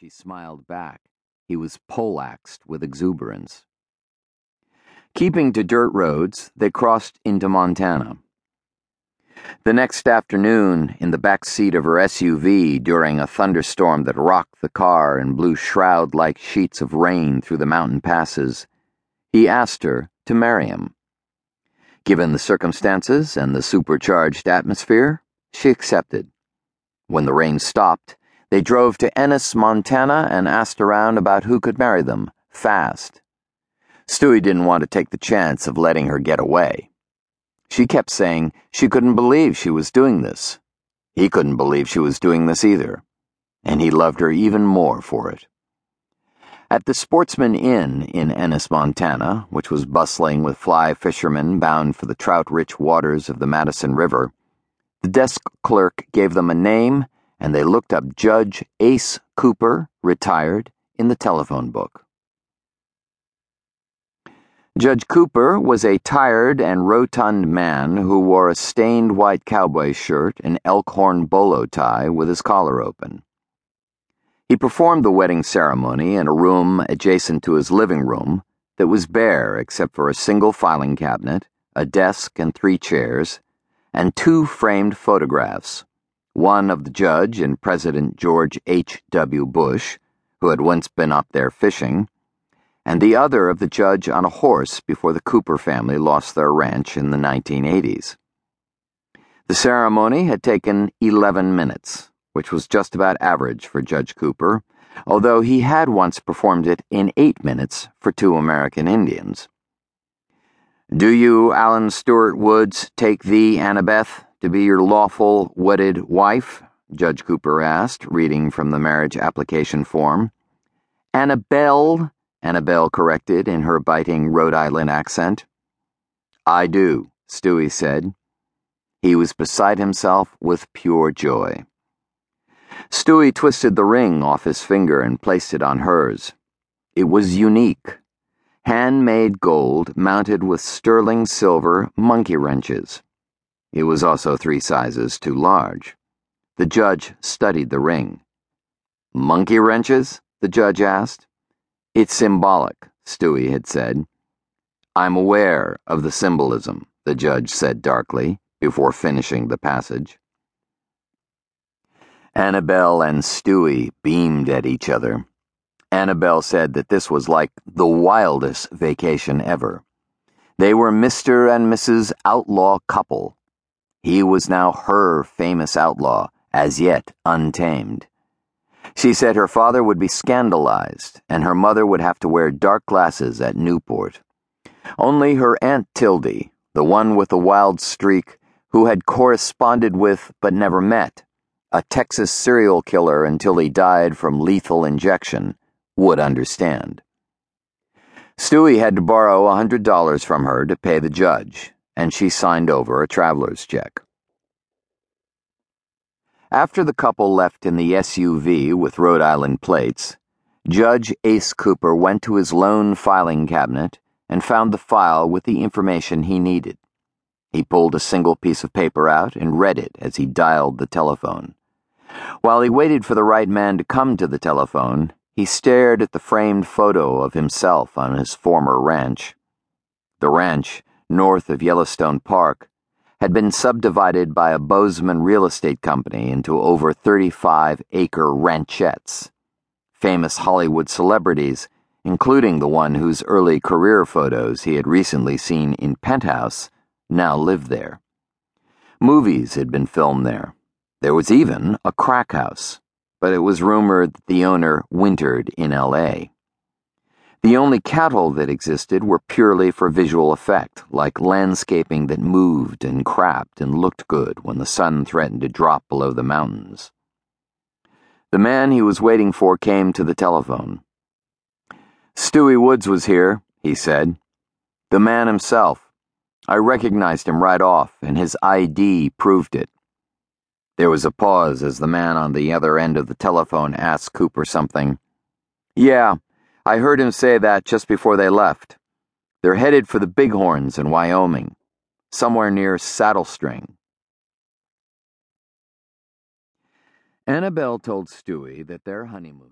she smiled back. He was poleaxed with exuberance. Keeping to dirt roads, they crossed into Montana. The next afternoon, in the back seat of her SUV during a thunderstorm that rocked the car and blew shroud like sheets of rain through the mountain passes, he asked her to marry him. Given the circumstances and the supercharged atmosphere, she accepted. When the rain stopped, they drove to Ennis, Montana, and asked around about who could marry them, fast. Stewie didn't want to take the chance of letting her get away. She kept saying she couldn't believe she was doing this. He couldn't believe she was doing this either, and he loved her even more for it. At the Sportsman Inn in Ennis, Montana, which was bustling with fly fishermen bound for the trout rich waters of the Madison River, the desk clerk gave them a name and they looked up Judge Ace Cooper, retired, in the telephone book. Judge Cooper was a tired and rotund man who wore a stained white cowboy shirt and elkhorn bolo tie with his collar open. He performed the wedding ceremony in a room adjacent to his living room that was bare except for a single filing cabinet, a desk and three chairs, and two framed photographs one of the judge and President George H.W. Bush, who had once been up there fishing, and the other of the judge on a horse before the Cooper family lost their ranch in the 1980s. The ceremony had taken 11 minutes, which was just about average for Judge Cooper, although he had once performed it in eight minutes for two American Indians. Do you, Alan Stewart Woods, take thee, Annabeth? To be your lawful wedded wife? Judge Cooper asked, reading from the marriage application form. Annabelle, Annabelle corrected in her biting Rhode Island accent. I do, Stewie said. He was beside himself with pure joy. Stewie twisted the ring off his finger and placed it on hers. It was unique. Handmade gold mounted with sterling silver monkey wrenches. It was also three sizes too large. The judge studied the ring. Monkey wrenches? the judge asked. It's symbolic, Stewie had said. I'm aware of the symbolism, the judge said darkly, before finishing the passage. Annabelle and Stewie beamed at each other. Annabelle said that this was like the wildest vacation ever. They were Mr. and Mrs. Outlaw Couple he was now her famous outlaw, as yet untamed. She said her father would be scandalized, and her mother would have to wear dark glasses at Newport. Only her Aunt Tildy, the one with the wild streak, who had corresponded with but never met, a Texas serial killer until he died from lethal injection, would understand. Stewie had to borrow a hundred dollars from her to pay the judge, and she signed over a traveler's check. After the couple left in the SUV with Rhode Island plates, Judge Ace Cooper went to his lone filing cabinet and found the file with the information he needed. He pulled a single piece of paper out and read it as he dialed the telephone. While he waited for the right man to come to the telephone, he stared at the framed photo of himself on his former ranch. The ranch, north of Yellowstone Park, had been subdivided by a Bozeman real estate company into over 35 acre ranchettes. Famous Hollywood celebrities, including the one whose early career photos he had recently seen in Penthouse, now lived there. Movies had been filmed there. There was even a crack house, but it was rumored that the owner wintered in L.A. The only cattle that existed were purely for visual effect, like landscaping that moved and crapped and looked good when the sun threatened to drop below the mountains. The man he was waiting for came to the telephone. Stewie Woods was here, he said. The man himself. I recognized him right off, and his ID proved it. There was a pause as the man on the other end of the telephone asked Cooper something. Yeah, I heard him say that just before they left. They're headed for the Bighorns in Wyoming, somewhere near Saddlestring. Annabelle told Stewie that their honeymoon